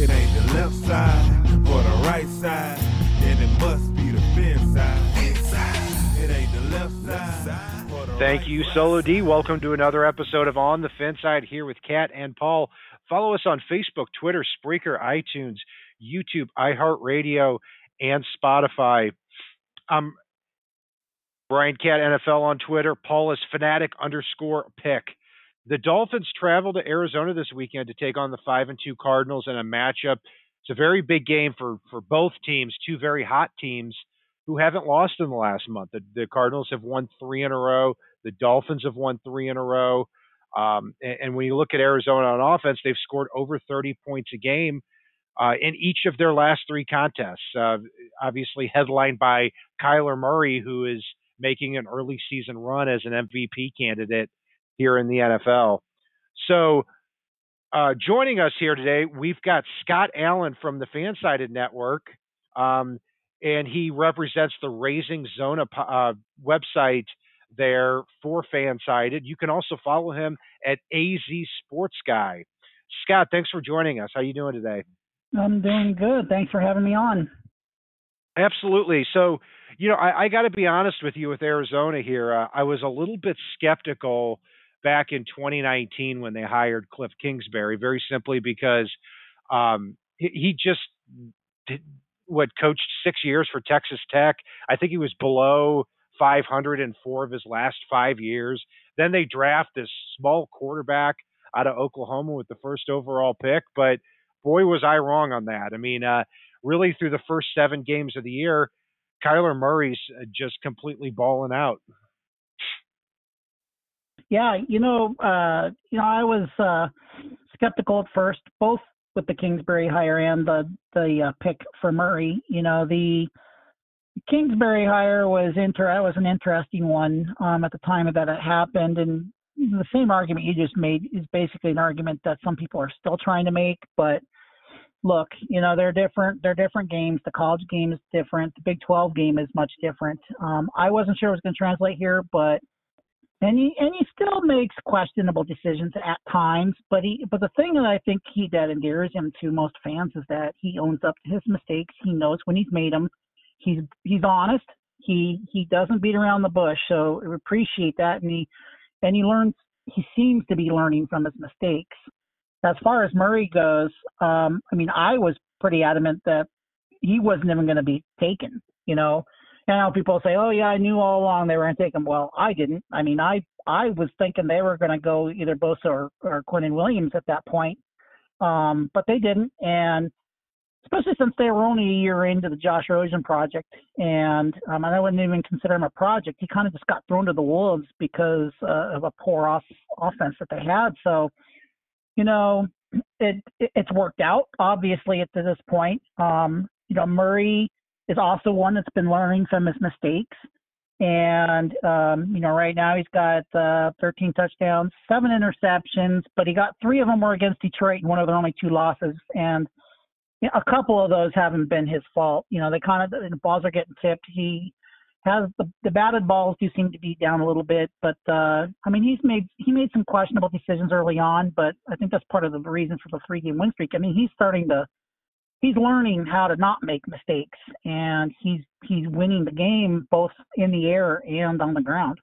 It ain't the left side or the right side, then it must be the fin side. It ain't the left side. Thank you. Solo D. Welcome to another episode of On the Fence Side here with Kat and Paul. Follow us on Facebook, Twitter, Spreaker, iTunes, YouTube, iHeartRadio, and Spotify. I'm Brian Cat NFL on Twitter. Paul is fanatic underscore pick. The Dolphins travel to Arizona this weekend to take on the five and two Cardinals in a matchup. It's a very big game for for both teams, two very hot teams who haven't lost in the last month. The, the Cardinals have won three in a row. The Dolphins have won three in a row. Um, and, and when you look at Arizona on offense, they've scored over 30 points a game uh, in each of their last three contests. Uh, obviously, headlined by Kyler Murray, who is making an early season run as an MVP candidate here in the NFL. So, uh, joining us here today, we've got Scott Allen from the Fansided Network, um, and he represents the Raising Zona uh, website there for Fansided. You can also follow him at AZ Sports Guy. Scott, thanks for joining us. How are you doing today? I'm doing good. Thanks for having me on. Absolutely. So, you know, I, I got to be honest with you with Arizona here. Uh, I was a little bit skeptical back in 2019 when they hired Cliff Kingsbury, very simply because um, he, he just did what coached six years for Texas Tech. I think he was below 500 in four of his last five years. Then they draft this small quarterback out of Oklahoma with the first overall pick, but boy was I wrong on that. I mean, uh, really through the first seven games of the year, Kyler Murray's uh, just completely balling out. Yeah, you know, uh, you know, I was uh, skeptical at first, both with the Kingsbury hire and the the uh, pick for Murray. You know, the Kingsbury hire was inter was an interesting one um, at the time that it happened, and the same argument you just made is basically an argument that some people are still trying to make, but look, you know, they're different. They're different games. The college game is different. The Big 12 game is much different. Um, I wasn't sure it was going to translate here, but and he and he still makes questionable decisions at times. But he but the thing that I think he that endears him to most fans is that he owns up to his mistakes. He knows when he's made them. He's he's honest. He he doesn't beat around the bush. So I appreciate that, and he and he learns. He seems to be learning from his mistakes as far as Murray goes, um, I mean, I was pretty adamant that he wasn't even going to be taken. You know, and now people say, "Oh yeah, I knew all along they were going to take him." Well, I didn't. I mean, I I was thinking they were going to go either Bosa or or Quinnen Williams at that point, um, but they didn't. And especially since they were only a year into the Josh Rosen project, and um, and I wouldn't even consider him a project. He kind of just got thrown to the wolves because uh, of a poor off- offense that they had. So you know, it, it it's worked out obviously at this point. Um, you know, Murray is also one that's been learning from his mistakes. And um, you know, right now he's got uh, 13 touchdowns, seven interceptions, but he got three of them were against Detroit, and one of their only two losses. And you know, a couple of those haven't been his fault. You know, they kind of the balls are getting tipped. He has the, the batted balls do seem to be down a little bit, but uh, I mean he's made he made some questionable decisions early on, but I think that's part of the reason for the three game win streak. I mean he's starting to he's learning how to not make mistakes, and he's he's winning the game both in the air and on the ground.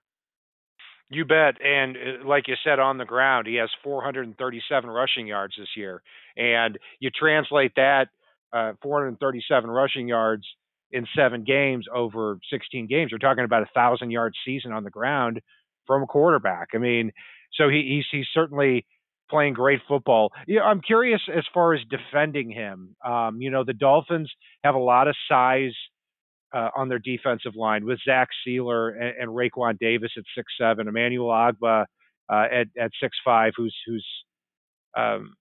You bet. And uh, like you said, on the ground, he has 437 rushing yards this year. And you translate that uh, 437 rushing yards in seven games over 16 games. you're talking about a thousand yard season on the ground from a quarterback. I mean, so he, he's he's certainly playing great football. Yeah, I'm curious as far as defending him. Um, you know, the Dolphins have a lot of size uh, on their defensive line with Zach Sieler and, and Raekwon Davis at six seven, Emmanuel Ogbah uh, at at six five, who's who's um,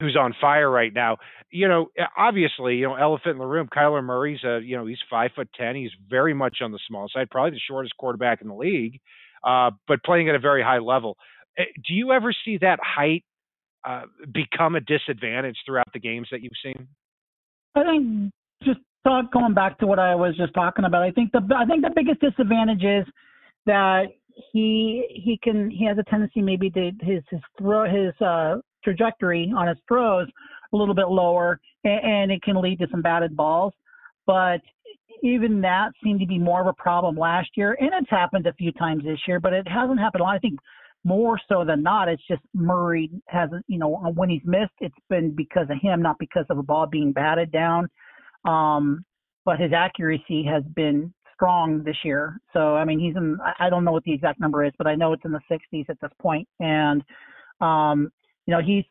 who's on fire right now. You know, obviously, you know, elephant in the room. Kyler Murray's a you know he's five foot ten. He's very much on the small side, probably the shortest quarterback in the league, uh, but playing at a very high level. Uh, Do you ever see that height uh, become a disadvantage throughout the games that you've seen? I think just talk, going back to what I was just talking about. I think the I think the biggest disadvantage is that he he can he has a tendency maybe to his his throw his uh, trajectory on his throws a little bit lower, and, and it can lead to some batted balls. But even that seemed to be more of a problem last year, and it's happened a few times this year, but it hasn't happened a lot. I think more so than not, it's just Murray hasn't, you know, when he's missed, it's been because of him, not because of a ball being batted down. Um, but his accuracy has been strong this year. So I mean, he's in. I don't know what the exact number is, but I know it's in the 60s at this point. And um, you know, he's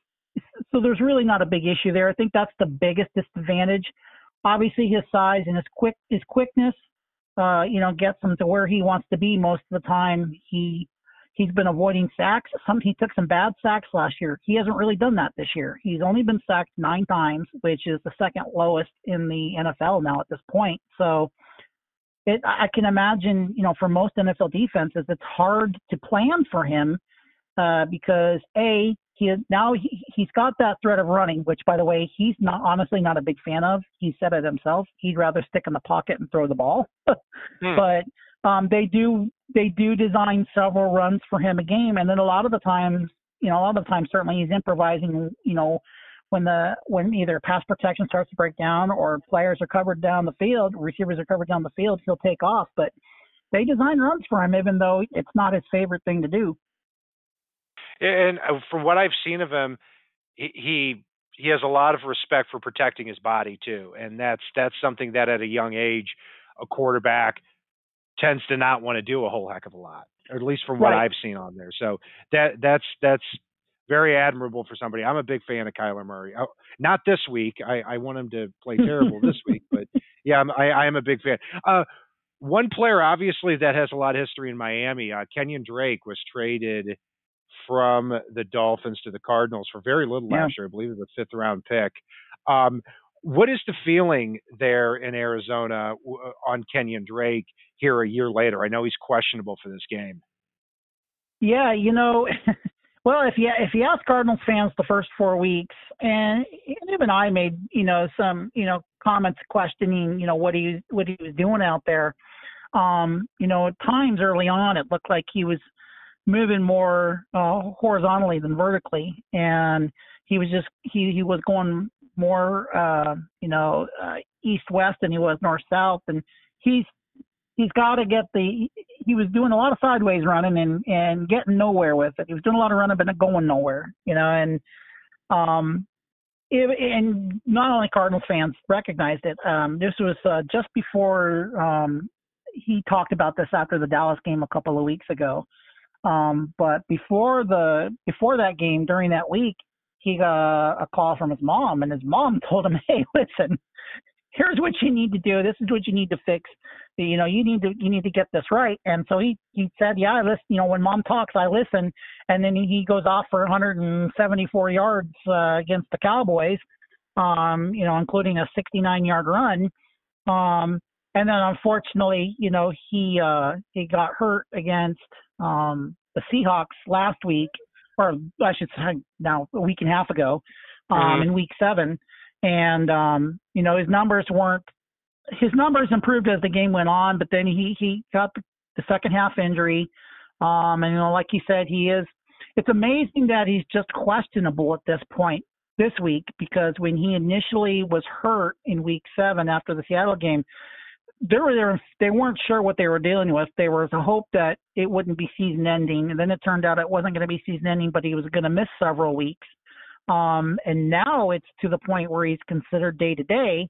so there's really not a big issue there. I think that's the biggest disadvantage. Obviously, his size and his quick his quickness, uh, you know, gets him to where he wants to be most of the time. He he's been avoiding sacks. Some he took some bad sacks last year. He hasn't really done that this year. He's only been sacked nine times, which is the second lowest in the NFL now at this point. So it, I can imagine, you know, for most NFL defenses, it's hard to plan for him uh, because a he now he, he's got that threat of running, which by the way he's not honestly not a big fan of. He said it himself. He'd rather stick in the pocket and throw the ball. hmm. But um, they do they do design several runs for him a game, and then a lot of the times, you know, a lot of the times certainly he's improvising, you know, when the when either pass protection starts to break down or players are covered down the field, receivers are covered down the field, he'll take off. But they design runs for him, even though it's not his favorite thing to do. And uh, from what I've seen of him, he he has a lot of respect for protecting his body too, and that's that's something that at a young age, a quarterback tends to not want to do a whole heck of a lot, or at least from what right. I've seen on there. So that that's that's very admirable for somebody. I'm a big fan of Kyler Murray. Oh, not this week. I, I want him to play terrible this week, but yeah, I'm, I, I am a big fan. Uh, one player, obviously, that has a lot of history in Miami, uh, Kenyon Drake, was traded from the Dolphins to the Cardinals for very little yeah. last year. I believe it was a fifth round pick. Um, what is the feeling there in Arizona uh, on Kenyon Drake here a year later? I know he's questionable for this game. Yeah, you know, well, if you if you ask Cardinals fans the first four weeks, and even I made you know some you know comments questioning you know what he what he was doing out there. Um, you know, at times early on, it looked like he was moving more uh, horizontally than vertically, and he was just he he was going more uh, you know uh, east west than he was north south, and he's he's got to get the he was doing a lot of sideways running and and getting nowhere with it. He was doing a lot of running but not going nowhere, you know, and um it, and not only Cardinals fans recognized it. Um, this was uh, just before um, he talked about this after the Dallas game a couple of weeks ago. Um, but before the before that game, during that week, he got a call from his mom, and his mom told him, "Hey, listen, here's what you need to do. This is what you need to fix. You know, you need to you need to get this right." And so he he said, "Yeah, I listen. You know, when mom talks, I listen." And then he goes off for 174 yards uh, against the Cowboys, um, you know, including a 69 yard run. Um, and then unfortunately, you know, he uh, he got hurt against um, the Seahawks last week, or I should say now a week and a half ago, um, mm-hmm. in week seven. And um, you know his numbers weren't his numbers improved as the game went on, but then he he got the, second half injury. Um, and you know, like he said, he is. It's amazing that he's just questionable at this point this week because when he initially was hurt in week seven after the Seattle game, they were there they weren't sure what they were dealing with. There was a hope that it wouldn't be season ending, and then it turned out it wasn't going to be season ending, but he was going to miss several weeks. Um, and now it's to the point where he's considered day to day,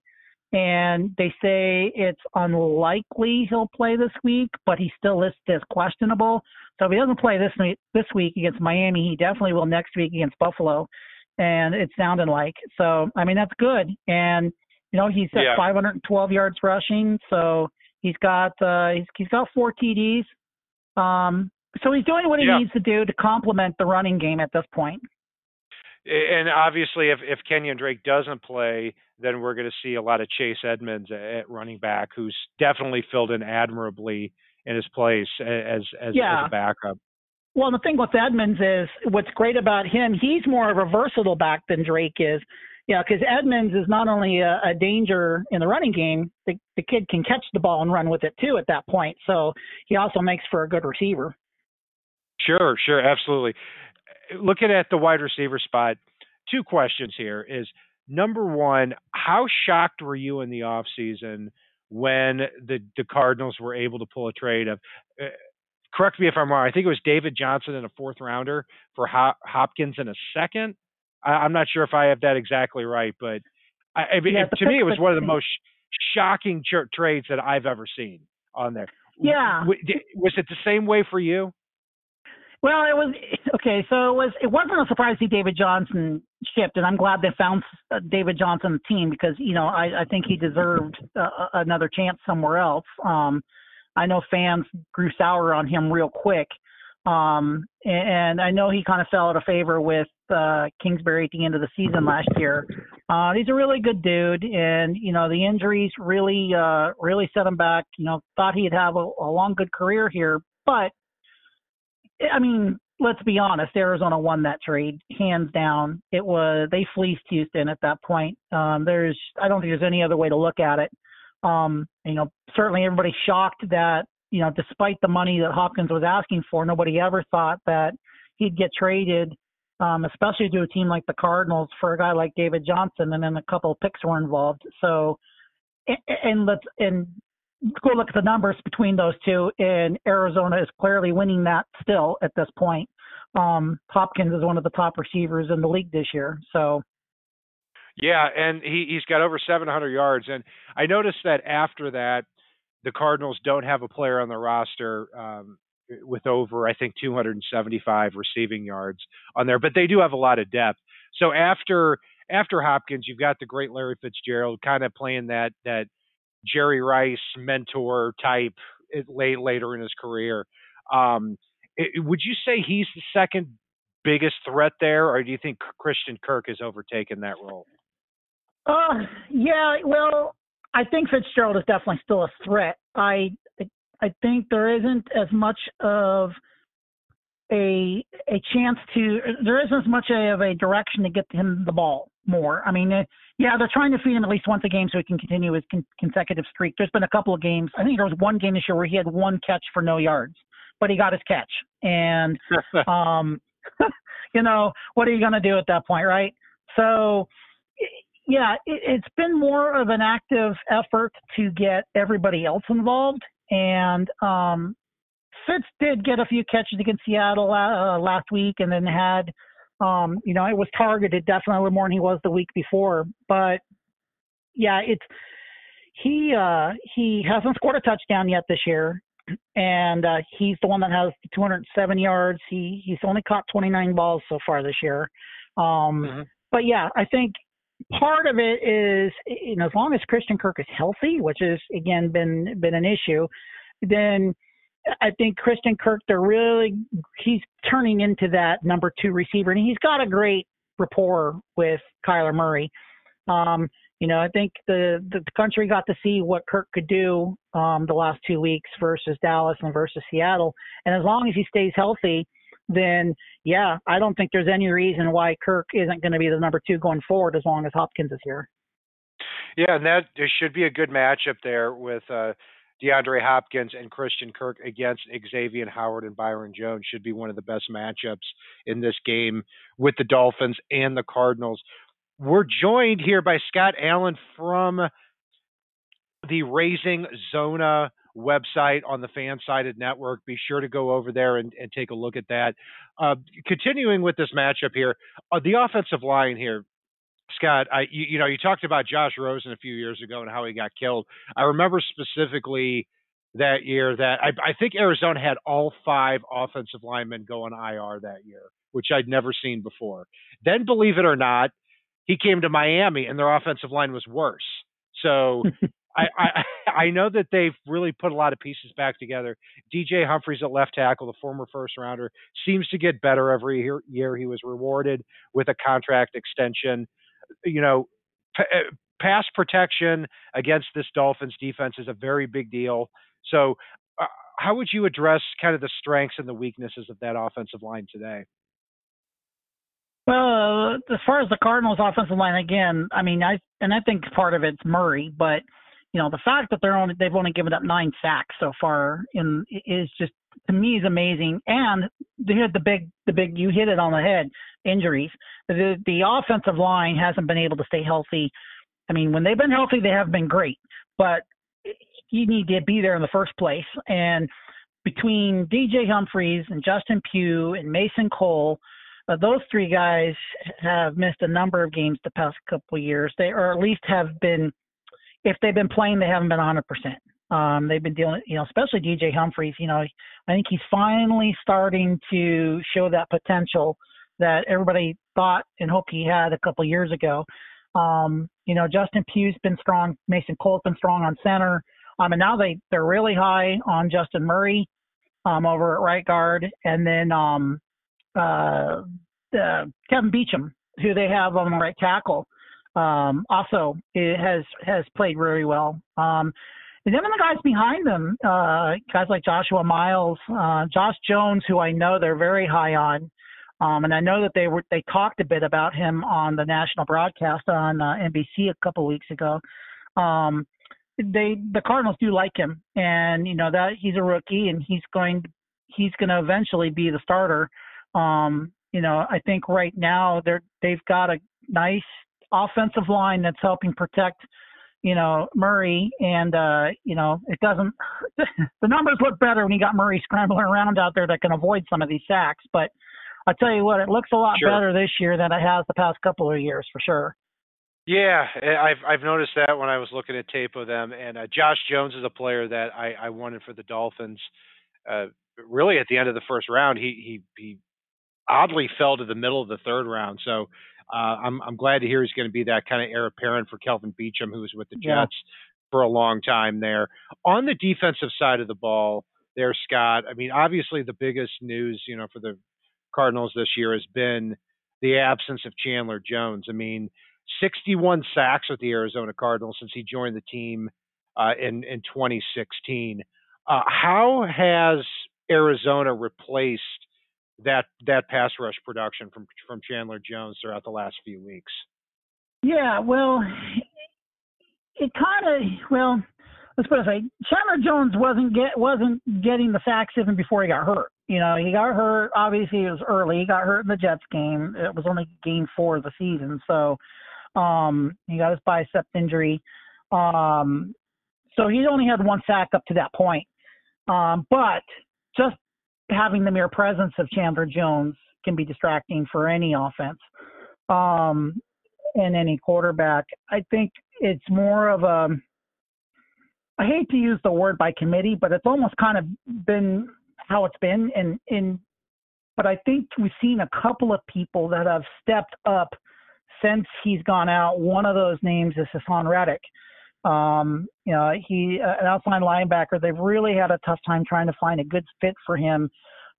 and they say it's unlikely he'll play this week, but he's still listed as questionable. So if he doesn't play this this week against Miami, he definitely will next week against Buffalo. And it's sounding like so. I mean that's good, and you know, he's at yeah. 512 yards rushing, so he's got uh, he's he's got four TDs. Um, so he's doing what he yeah. needs to do to complement the running game at this point. And obviously, if if Kenyon Drake doesn't play, then we're going to see a lot of Chase Edmonds at running back, who's definitely filled in admirably in his place as as, yeah. as a backup. Well, the thing with Edmonds is what's great about him, he's more of a versatile back than Drake is. Yeah, because Edmonds is not only a, a, danger in the running game, the, the kid can catch the ball and run with it too at that point. So he also makes for a good receiver. Sure, sure, absolutely. Looking at the wide receiver spot, two questions here is number one, how shocked were you in the off season when the the Cardinals were able to pull a trade of? Uh, correct me if I'm wrong. I think it was David Johnson in a fourth rounder for Hopkins in a second. I, am not sure if I have that exactly right, but I, I mean, yeah, to me, it was one of the most shocking tra- trades that I've ever seen on there. Yeah. Was it the same way for you? Well, it was okay. So it was. It wasn't a surprise to see David Johnson shipped, and I'm glad they found uh, David Johnson the team because you know I, I think he deserved uh, another chance somewhere else. Um, I know fans grew sour on him real quick, um, and, and I know he kind of fell out of favor with uh, Kingsbury at the end of the season last year. Uh, he's a really good dude, and you know the injuries really, uh, really set him back. You know, thought he'd have a, a long, good career here, but I mean, let's be honest, Arizona won that trade hands down. It was they fleeced Houston at that point. Um, there's I don't think there's any other way to look at it. Um, you know, certainly everybody's shocked that you know, despite the money that Hopkins was asking for, nobody ever thought that he'd get traded, um, especially to a team like the Cardinals for a guy like David Johnson, and then a couple of picks were involved. So, and let's and go look at the numbers between those two, and Arizona is clearly winning that still at this point. Um, Hopkins is one of the top receivers in the league this year. So, yeah, and he he's got over 700 yards, and I noticed that after that, the Cardinals don't have a player on the roster um, with over I think 275 receiving yards on there, but they do have a lot of depth. So after after Hopkins, you've got the great Larry Fitzgerald kind of playing that that Jerry Rice mentor type late later in his career. Um, it, would you say he's the second biggest threat there, or do you think Christian Kirk has overtaken that role? Uh, yeah. Well, I think Fitzgerald is definitely still a threat. I I think there isn't as much of a a chance to there isn't as much of a direction to get him the ball more. I mean, yeah, they're trying to feed him at least once a game so he can continue his con- consecutive streak. There's been a couple of games. I think there was one game this year where he had one catch for no yards, but he got his catch. And um, you know, what are you going to do at that point, right? So, yeah, it, it's been more of an active effort to get everybody else involved. And um, Fitz did get a few catches against Seattle uh, last week, and then had, um, you know, it was targeted definitely more than he was the week before. But yeah, it's he uh, he hasn't scored a touchdown yet this year, and uh, he's the one that has 207 yards. He he's only caught 29 balls so far this year. Um, mm-hmm. But yeah, I think part of it is you know as long as Christian Kirk is healthy, which has again been been an issue, then I think Christian Kirk, they're really he's turning into that number two receiver, and he's got a great rapport with Kyler Murray. Um, you know, I think the the country got to see what Kirk could do um, the last two weeks versus Dallas and versus Seattle, and as long as he stays healthy, then yeah, I don't think there's any reason why Kirk isn't going to be the number two going forward as long as Hopkins is here. Yeah, and that there should be a good matchup there with uh, DeAndre Hopkins and Christian Kirk against Xavier Howard and Byron Jones should be one of the best matchups in this game with the Dolphins and the Cardinals. We're joined here by Scott Allen from the Raising Zona website on the Fansided Network. Be sure to go over there and, and take a look at that. Uh, continuing with this matchup here, uh, the offensive line here, Scott, I you, you, know you talked about Josh Rosen a few years ago and how he got killed. I remember specifically that year that I, I think Arizona had all five offensive linemen go on IR that year, which I'd never seen before. Then, believe it or not, he came to Miami and their offensive line was worse. So I, I know that they've really put a lot of pieces back together. DJ Humphries at left tackle, the former first rounder, seems to get better every year. year. He was rewarded with a contract extension you know, p- uh, pass protection against this Dolphins defense is a very big deal. So, uh, how would you address kind of the strengths and the weaknesses of that offensive line today? Well, as far as the Cardinals' offensive line, again, I mean, I and I think part of it's Murray, but you know, the fact that they're only they've only given up nine sacks so far in is just to me is amazing. And had the big, the big, you hit it on the head, injuries. The the offensive line hasn't been able to stay healthy. I mean, when they've been healthy, they have been great, but you need to be there in the first place. And between DJ Humphries and Justin Pugh and Mason Cole, uh, those three guys have missed a number of games the past couple of years. They or at least have been, if they've been playing, they haven't been 100 percent. Um, they've been dealing, you know, especially DJ Humphries. You know, I think he's finally starting to show that potential that everybody thought and hoped he had a couple years ago. Um, you know, Justin Pugh's been strong. Mason Cole's been strong on center. Um, and now they they're really high on Justin Murray, um, over at right guard, and then um, uh, uh, Kelvin Beachum, who they have on the right tackle, um, also it has has played really well. Um, and then the guys behind them, uh, guys like Joshua Miles, uh, Josh Jones, who I know they're very high on, um, and I know that they were they talked a bit about him on the national broadcast on uh, NBC a couple weeks ago. Um, they the Cardinals do like him, and you know that he's a rookie and he's going he's going to eventually be the starter. Um, you know, I think right now they're they've got a nice offensive line that's helping protect you know, Murray, and uh, you know, it doesn't. the numbers look better when you got Murray scrambling around out there that can avoid some of these sacks. But I tell you what, it looks a lot Sure. better this year than it has the past couple of years for sure. Yeah, eh, I've I've noticed that when I was looking at tape of them, and uh, Josh Jones is a player that I, I wanted for the Dolphins. Uh, really, at the end of the first round, he he he oddly fell to the middle of the third round. So uh, I'm I'm glad to hear he's going to be that kind of heir apparent for Kelvin Beachum, who was with the Yeah. Jets for a long time there. On the defensive side of the ball, there, Scott. I mean, obviously the biggest news, you know, for the Cardinals this year has been the absence of Chandler Jones. I mean, 61 sacks with the Arizona Cardinals since he joined the team uh, in in 2016. Uh, how has Arizona replaced that that pass rush production from from Chandler Jones throughout the last few weeks? Yeah, well, it kind of well, let's put it this way: Chandler Jones wasn't get wasn't getting the sacks even before he got hurt. You know, he got hurt. Obviously, it was early. He got hurt in the Jets game. It was only game four of the season, so um, he got his bicep injury. Um, so he only had one sack up to that point. Um, but just having the mere presence of Chandler Jones can be distracting for any offense. Um, and any quarterback. I think it's more of a I hate to use the word by committee, but it's almost kind of been how it's been and in but I think we've seen a couple of people that have stepped up since he's gone out. One of those names is Haason Reddick. Um, you know, he uh, an outside linebacker. They've really had a tough time trying to find a good fit for him.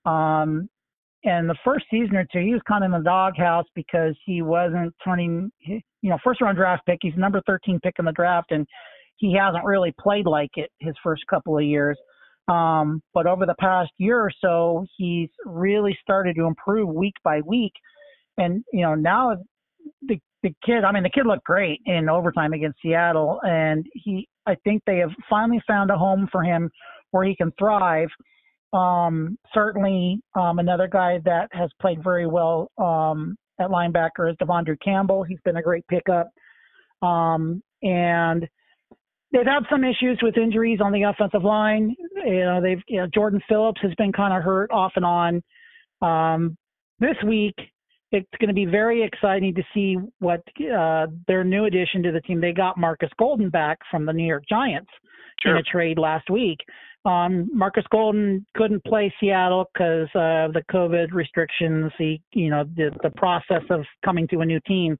Um, and the first season or two, he was kind of in the doghouse because he wasn't turning, you know, first round draft pick. He's number 13 pick in the draft, and he hasn't really played like it his first couple of years. Um, but over the past year or so, he's really started to improve week by week. And, you know, now the, kid, I mean, the kid looked great in overtime against Seattle. And he, I think they have finally found a home for him where he can thrive. Um, certainly, um, another guy that has played very well um, at linebacker is De'Vondre Campbell. He's been a great pickup. Um, and they've had some issues with injuries on the offensive line. You know, they've you know, Jordan Phillips has been kind of hurt off and on. Um, this week, it's going to be very exciting to see what uh, their new addition to the team. They got Marcus Golden back from the New York Giants Sure. in a trade last week. Um, Marcus Golden couldn't play Seattle because of the COVID restrictions. He, you know, the the process of coming to a new team.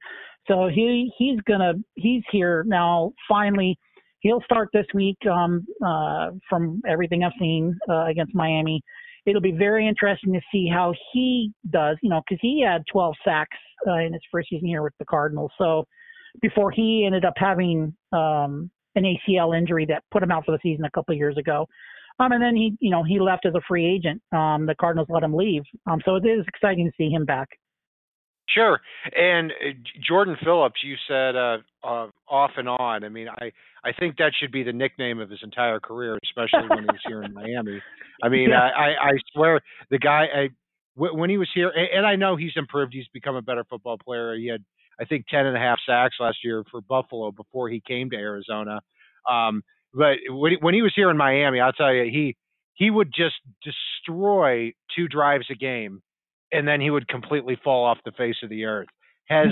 So he he's gonna he's here now. Finally, he'll start this week. Um, uh, from everything I've seen uh, against Miami, it'll be very interesting to see how he does. You know, because he had 12 sacks uh, in his first season here with the Cardinals. So before he ended up having um, an ACL injury that put him out for the season a couple of years ago. Um, and then he, you know, he left as a free agent. Um, the Cardinals let him leave. Um, so it is exciting to see him back. Sure. And uh, Jordan Phillips, you said uh, uh, off and on. I mean, I I think that should be the nickname of his entire career, especially when he's here in Miami. I mean, yeah. I, I swear the guy I, when he was here, and I know he's improved. He's become a better football player. He had I think ten and a half sacks last year for Buffalo before he came to Arizona. Um, but when he, when he was here in Miami, I'll tell you, he he would just destroy two drives a game and then he would completely fall off the face of the earth. Has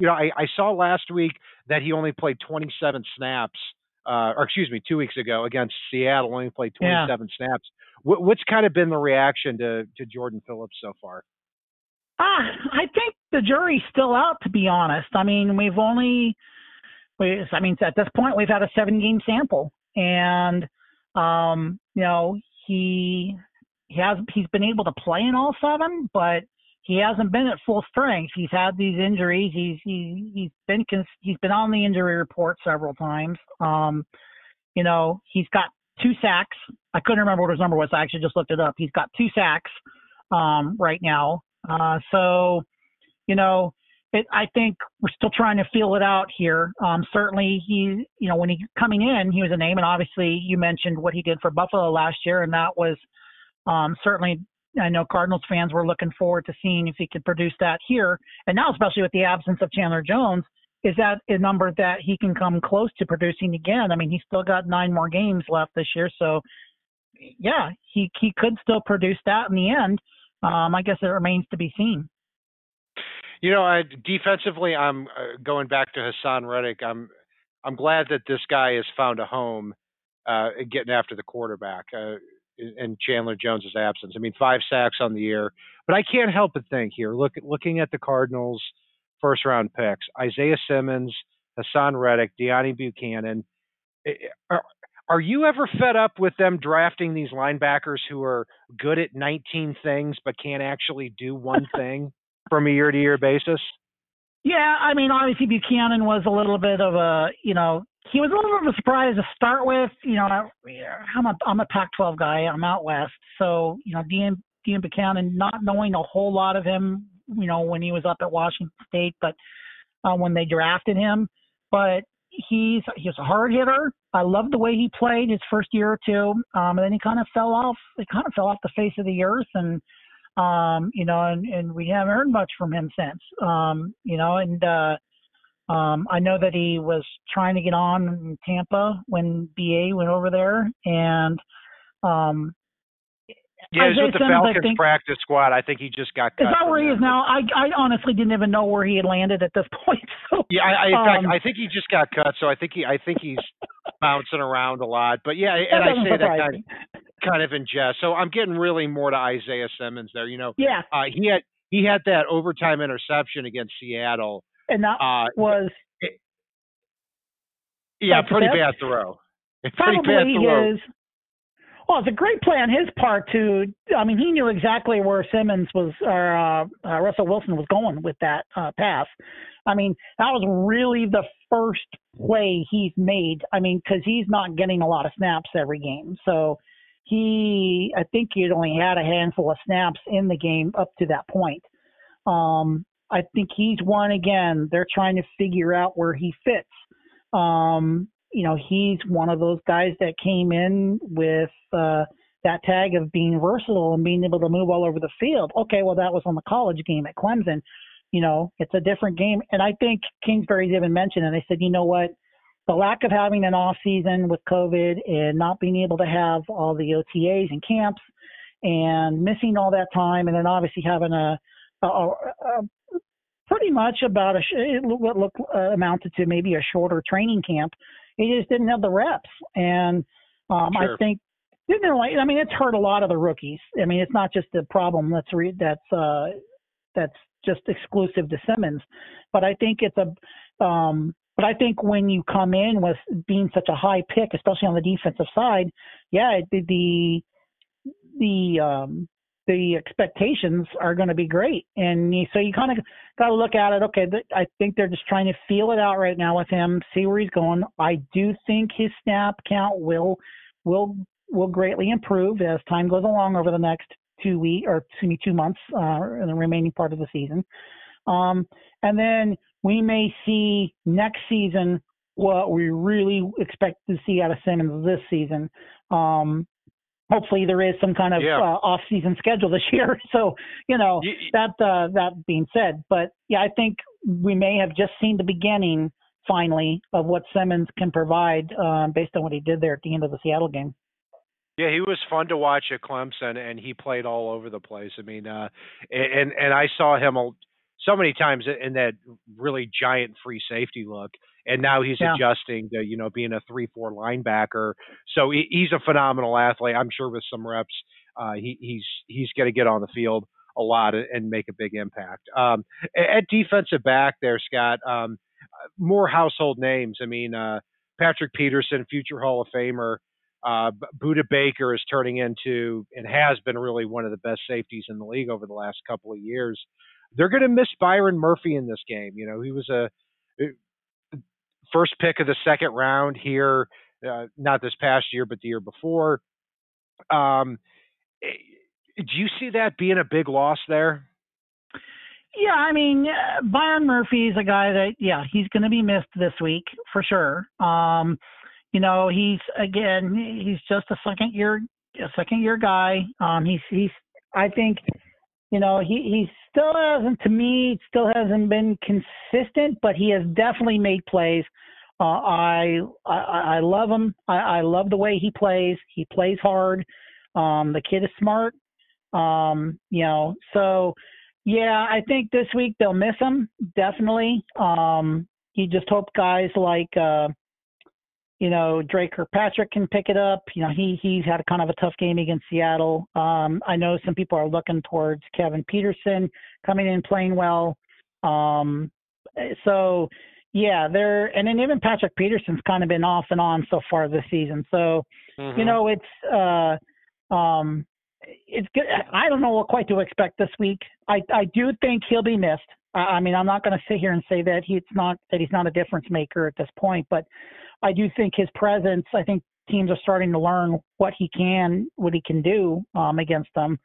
you know, I, I saw last week that he only played 27 snaps, uh, or excuse me, two weeks ago against Seattle, only played 27 yeah. snaps. What, what's kind of been the reaction to to Jordan Phillips so far? Ah, I think the jury's still out. To be honest, I mean, we've only, we, I mean, at this point, we've had a seven game sample, and um, you know, he he has he's been able to play in all seven, but he hasn't been at full strength. He's had these injuries. He's he, he's been he's been on the injury report several times. Um, you know, he's got two sacks. I couldn't remember what his number was. I actually just looked it up. He's got two sacks um, right now. Uh, so, you know, it, I think we're still trying to feel it out here. Um, certainly, he, you know, when he coming in, he was a name, and obviously, you mentioned what he did for Buffalo last year, and that was um, certainly, I know Cardinals fans were looking forward to seeing if he could produce that here. And now, especially with the absence of Chandler Jones, is that a number that he can come close to producing again? I mean, he's still got nine more games left this year, so yeah, he he could still produce that in the end. Um, I guess it remains to be seen. You know, I, defensively, I'm uh, going back to Haason Reddick. I'm I'm glad that this guy has found a home, uh, getting after the quarterback. Uh, in Chandler Jones's absence. I mean, five sacks on the year, but I can't help but think here, look looking at the Cardinals' first round picks: Isaiah Simmons, Haason Reddick, Deone Bucannon. Eh, eh, are, are you ever fed up with them drafting these linebackers who are good at 19 things but can't actually do one thing from a year to year basis? Yeah, I mean, obviously Bucannon was a little bit of a, you know, he was a little bit of a surprise to start with. You know, I'm a I'm a Pac-12 guy. I'm out west, so you know, Dean Dean Bucannon, not knowing a whole lot of him, you know, when he was up at Washington State, but uh, when they drafted him, but he's he's a hard hitter. I loved the way he played his first year or two, um, and then he kind of fell off. He kind of fell off the face of the earth, and um, you know, and and we haven't heard much from him since. Um, you know, and uh, um, I know that he was trying to get on in Tampa when BA went over there, and um, yeah, he's with the Simmons, Falcons think, practice squad. I think he just got. Cut is that where he is now? I I honestly didn't even know where he had landed at this point. So, yeah, I, I, in um, fact, I think he just got cut. So I think he I think he's bouncing around a lot. But yeah, and I say that kind of, kind of in jest. So I'm getting really more to Isaiah Simmons there. You know, yeah, uh, he had he had that overtime interception against Seattle and that uh, was it, yeah, pretty bad throw. It's probably pretty bad throw. his. Well, it's a great play on his part to. I mean, he knew exactly where Simmons was, or uh, uh, Russell Wilson was going with that uh, pass. I mean, that was really the first play he's made. I mean, because he's not getting a lot of snaps every game, so he, I think he only had a handful of snaps in the game up to that point. Um, I think he's one again. They're trying to figure out where he fits. Um, you know, he's one of those guys that came in with uh, that tag of being versatile and being able to move all over the field. Okay, well, that was on the college game at Clemson. You know, it's a different game. And I think Kingsbury's even mentioned, and they said, you know what? The lack of having an off season with COVID and not being able to have all the OTAs and camps and missing all that time, and then obviously having a a, a, pretty much about a what looked uh, amounted to maybe a shorter training camp. He just didn't have the reps, and um, sure. I think didn't like. I mean, it's hurt a lot of the rookies. I mean, it's not just a problem that's re, that's uh, that's just exclusive to Simmons, but I think it's a. Um, but I think when you come in with being such a high pick, especially on the defensive side, yeah, the the the um, the expectations are going to be great. And you, so you kind of got to look at it. Okay, th- I think they're just trying to feel it out right now with him, see where he's going. I do think his snap count will will will greatly improve as time goes along over the next two week or excuse me two months uh, in the remaining part of the season. Um, and then we may see next season what we really expect to see out of Simmons this season. Um, hopefully there is some kind of Yeah. uh, off-season schedule this year. So you know Y- y- that uh, that being said, but yeah, I think we may have just seen the beginning finally of what Simmons can provide um, based on what he did there at the end of the Seattle game. Yeah, he was fun to watch at Clemson, and he played all over the place. I mean, uh, and and I saw him so many times in that really giant free safety look, and now he's Yeah. adjusting to you know being a three-four linebacker. So he, he's a phenomenal athlete. I'm sure with some reps, uh, he, he's he's going to get on the field a lot and- and make a big impact. Um, at defensive back, there, Scott, um, more household names. I mean, uh, Patrick Peterson, future Hall of Famer. Uh, Budda Baker is turning into and has been really one of the best safeties in the league over the last couple of years. They're going to miss Byron Murphy in this game. You know, he was a first pick of the second round here, uh, not this past year, but the year before. Um, eh, do you see that being a big loss there? Yeah, I mean, uh, Byron Murphy is a guy that, yeah, he's going to be missed this week for sure. Um, you know, he's again, he's just a second year, a second year guy. Um, he's, he's, I think, you know, he he still hasn't, to me, still hasn't been consistent, but he has definitely made plays. Uh, I, I I love him. I, I love the way he plays. He plays hard. Um, the kid is smart. Um, you know, so yeah, I think this week they'll miss him definitely. Um, you just hope guys like uh, you know Dre Kirkpatrick can pick it up. You know he he's had a kind of a tough game against Seattle. Um, I know some people are looking towards Kevin Peterson coming in playing well. Um, so yeah, they're and then even Patrick Peterson's kind of been off and on so far this season. So you know it's uh um it's good i don't know what quite to expect this week i i do think he'll be missed i, mean i'm not going to sit here and say that he's not that he's not a difference maker at this point but i do think his presence i think teams are starting to learn what he can what he can do um against them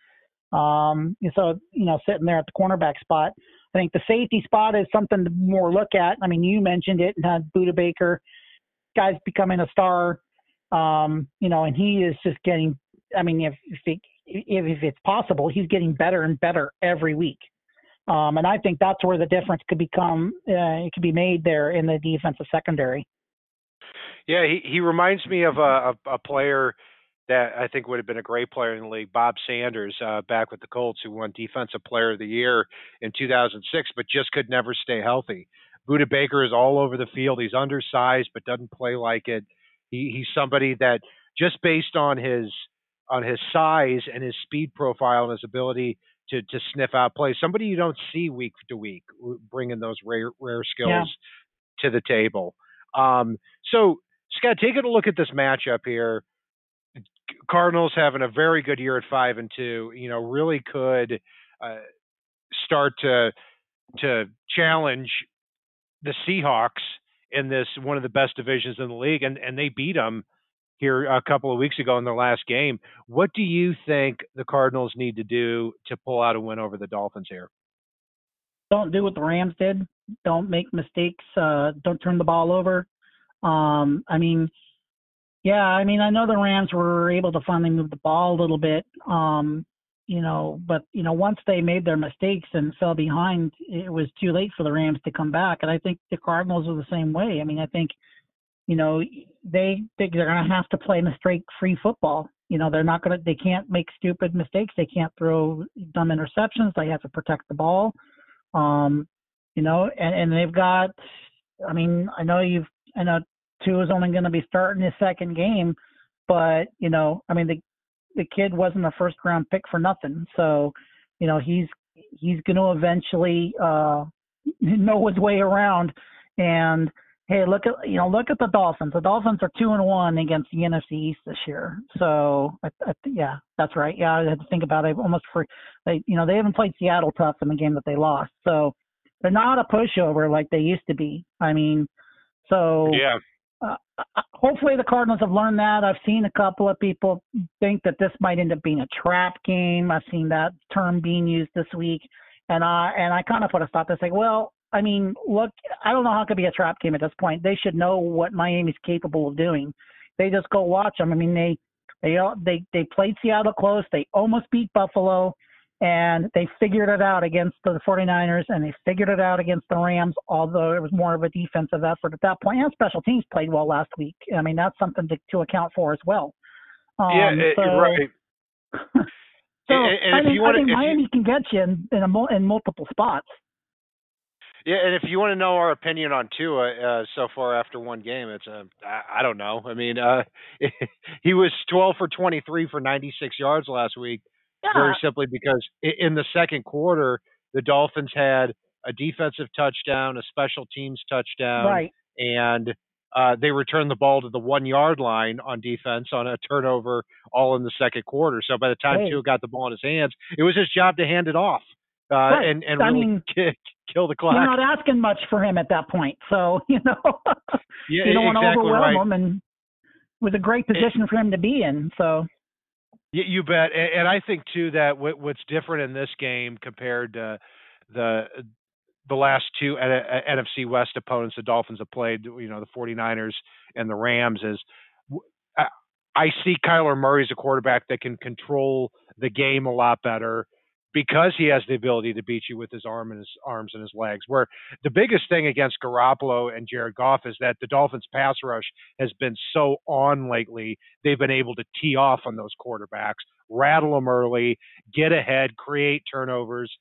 um so you know sitting there at the cornerback spot i think the safety spot is something to more look at i mean you mentioned it uh, budda baker guy's becoming a star um, you know, and he is just getting. I mean, if if, it, if if it's possible, he's getting better and better every week. Um, and I think that's where the difference could become. Uh, it could be made there in the defensive secondary. Yeah, he he reminds me of a, a a player that I think would have been a great player in the league, Bob Sanders, uh, back with the Colts, who won Defensive Player of the Year in 2006, but just could never stay healthy. Budda Baker is all over the field. He's undersized, but doesn't play like it. He, he's somebody that just based on his on his size and his speed profile and his ability to to sniff out plays, somebody you don't see week to week, bringing those rare rare skills Yeah. to the table. Um, so Scott, taking a look at this matchup here, Cardinals having a very good year at five and two. You know, really could uh, start to to challenge the Seahawks in this one of the best divisions in the league, and and they beat them here a couple of weeks ago in their last game. What do you think the Cardinals need to do to pull out a win over the Dolphins here? Don't do what the Rams did. Don't make mistakes. Uh, don't turn the ball over. Um, I mean, yeah, I mean, I know the Rams were able to finally move the ball a little bit. Um, you know, but you know, once they made their mistakes and fell behind, it was too late for the Rams to come back. And I think the Cardinals are the same way. I mean, I think, you know, they think they're going to have to play mistake-free football. You know, they're not going to, they can't make stupid mistakes. They can't throw dumb interceptions. They have to protect the ball. Um, you know, and and they've got. I mean, I know you've. I know Tua is only going to be starting his second game, but you know, I mean the the kid wasn't a first round pick for nothing. So, you know, he's he's going to eventually uh know his way around. And hey, look at you know look at the Dolphins. The Dolphins are two and one against the NFC East this year. So I, I, yeah, that's right. Yeah, I had to think about it almost for they you know they haven't played Seattle tough in the game that they lost. So they're not a pushover like they used to be. I mean, so Yeah, uh, hopefully the Cardinals have learned that. I've seen a couple of people think that this might end up being a trap game. I've seen that term being used this week, and I and I kind of put a stop to say, well, I mean, look, I don't know how it could be a trap game at this point. They should know what Miami's capable of doing. They just go watch them. I mean, they they they they played Seattle close. They almost beat Buffalo, and they figured it out against the 49ers, and they figured it out against the Rams. Although it was more of a defensive effort at that point, and special teams played well last week. I mean, that's something to, to account for as well. Um, yeah, so, right. so and, and I, think, wanna, I think Miami you, can get you in in, a, in multiple spots. Yeah, and if you want to know our opinion on Tua uh, so far after one game, it's a uh, I, I don't know. I mean, uh, he was 12 for 23 for 96 yards last week, yeah. very simply because in the second quarter the Dolphins had a defensive touchdown, a special teams touchdown, right. and uh, they returned the ball to the one yard line on defense on a turnover all in the second quarter. So by the time hey. Tua got the ball in his hands, it was his job to hand it off uh, right. and and I really mean, kill the clock. You're not asking much for him at that point, so you know yeah, you don't want to overwhelm right. him, and it was a great position it, for him to be in. So you, you bet, and, and I think too that what, what's different in this game compared to the the last two NFC West opponents the Dolphins have played, you know, the 49ers and the Rams, is I see Kyler Murray as a quarterback that can control the game a lot better because he has the ability to beat you with his arm and his arms and his legs. Where the biggest thing against Garoppolo and Jared Goff is that the Dolphins pass rush has been so on lately. They've been able to tee off on those quarterbacks, rattle them early, get ahead, create turnovers.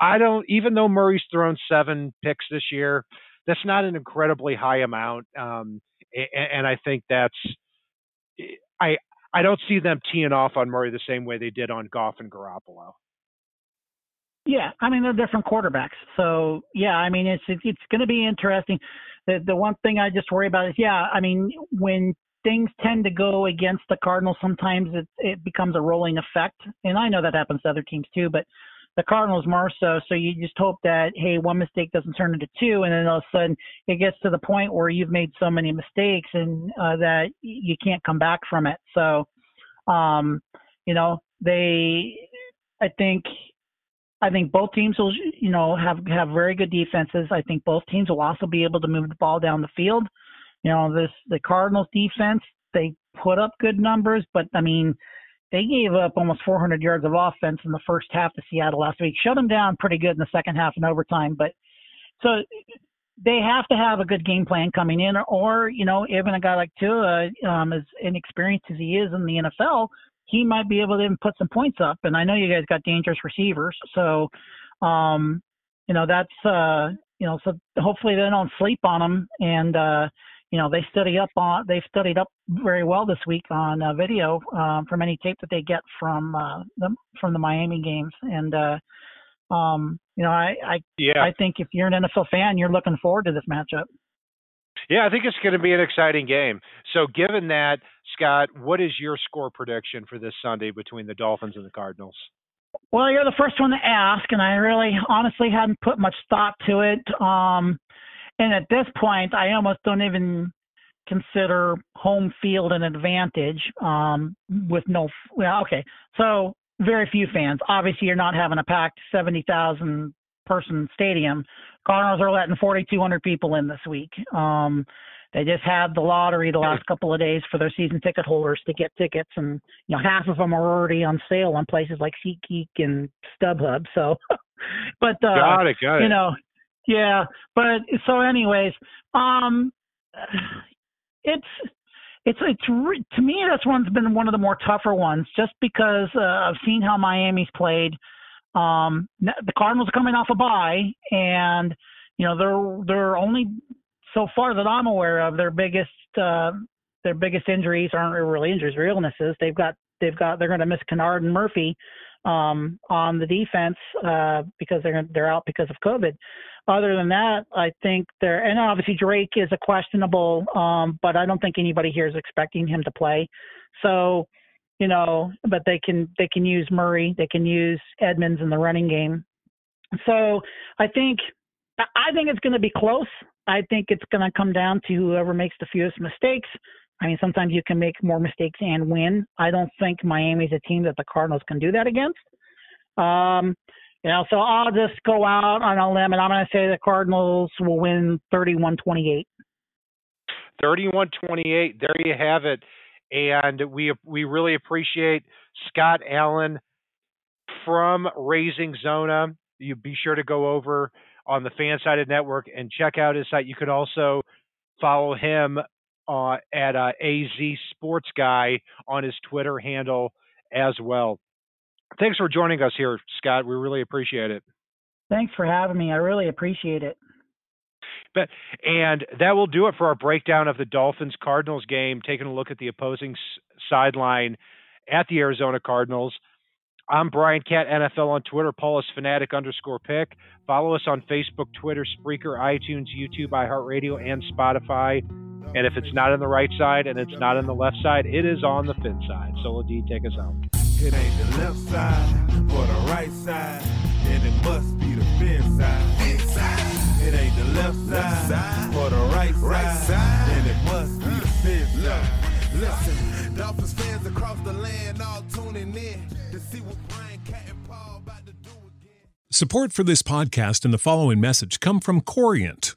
I don't even though Murray's thrown seven picks this year, that's not an incredibly high amount. Um, and, and I think that's I I don't see them teeing off on Murray the same way they did on Goff and Garoppolo. Yeah, I mean they're different quarterbacks, so yeah, I mean it's it's, it's going to be interesting. The the one thing I just worry about is yeah, I mean when things tend to go against the Cardinals, sometimes it it becomes a rolling effect, and I know that happens to other teams too, but the Cardinals more so. So you just hope that hey, one mistake doesn't turn into two, and then all of a sudden it gets to the point where you've made so many mistakes and uh, that you can't come back from it. So, um, you know, they, I think I think both teams will, you know, have have very good defenses. I think both teams will also be able to move the ball down the field. You know, this the Cardinals defense, they put up good numbers, but I mean, they gave up almost 400 yards of offense in the first half to Seattle last week. Shut them down pretty good in the second half in overtime, but so they have to have a good game plan coming in, or you know, even a guy like Tua, um, as inexperienced as he is in the NFL, he might be able to put some points up. And I know you guys got dangerous receivers, so um, you know that's uh, you know so hopefully they don't sleep on him and uh, you know they study up on they studied up very well this week on uh, video um, from any tape that they get from uh, them from the Miami games and. Uh, um, you know, I I, yeah. I think if you're an NFL fan, you're looking forward to this matchup. Yeah, I think it's going to be an exciting game. So, given that, Scott, what is your score prediction for this Sunday between the Dolphins and the Cardinals? Well, you're the first one to ask, and I really honestly hadn't put much thought to it. Um, and at this point, I almost don't even consider home field an advantage um, with no. Well, okay, so very few fans. Obviously, you're not having a packed 70,000 person stadium. Cardinals are letting 4,200 people in this week. Um, they just had the lottery the last couple of days for their season ticket holders to get tickets, and you know half of them are already on sale on places like SeatGeek and StubHub. So, but uh, got it, got it. You know, yeah. But so, anyways, um, it's it's it's re- to me that's one's been one of the more tougher ones, just because uh, I've seen how Miami's played. Um, the Cardinals are coming off a bye, and you know they're they're only so far that I'm aware of their biggest uh, their biggest injuries aren't really injuries, or illnesses. They've got they've got they're going to miss Kinnard and Murphy um, on the defense uh, because they're they're out because of COVID. Other than that, I think they're and obviously Drake is a questionable, um, but I don't think anybody here is expecting him to play. So you know, but they can they can use Murray, they can use Edmonds in the running game. So I think I think it's going to be close. I think it's going to come down to whoever makes the fewest mistakes. I mean, sometimes you can make more mistakes and win. I don't think Miami's a team that the Cardinals can do that against. Um, You know, so I'll just go out on a limb and I'm going to say the Cardinals will win 31-28. 31-28. There you have it. And we we really appreciate Scott Allen from Raising Zona. You be sure to go over on the Fan Fansided Network and check out his site. You could also follow him uh, at uh, AZ Sports Guy on his Twitter handle as well. Thanks for joining us here, Scott. We really appreciate it. Thanks for having me. I really appreciate it. But and that will do it for our breakdown of the Dolphins Cardinals game, taking a look at the opposing s- sideline at the Arizona Cardinals. I'm Brian Cat NFL on Twitter, Paulus Fanatic underscore pick. Follow us on Facebook, Twitter, Spreaker, iTunes, YouTube, iHeartRadio, and Spotify. And if it's not on the right side and it's not on the left side, it is on the fin side. Solo D, take us out. It ain't the left side or the right side, then it must be the fin side. It ain't the left side or the right side, it must be the side. Listen, Dolphins fans across the land all tuning in to see what Brian Cat and Paul about to do again. Support for this podcast and the following message come from Corient.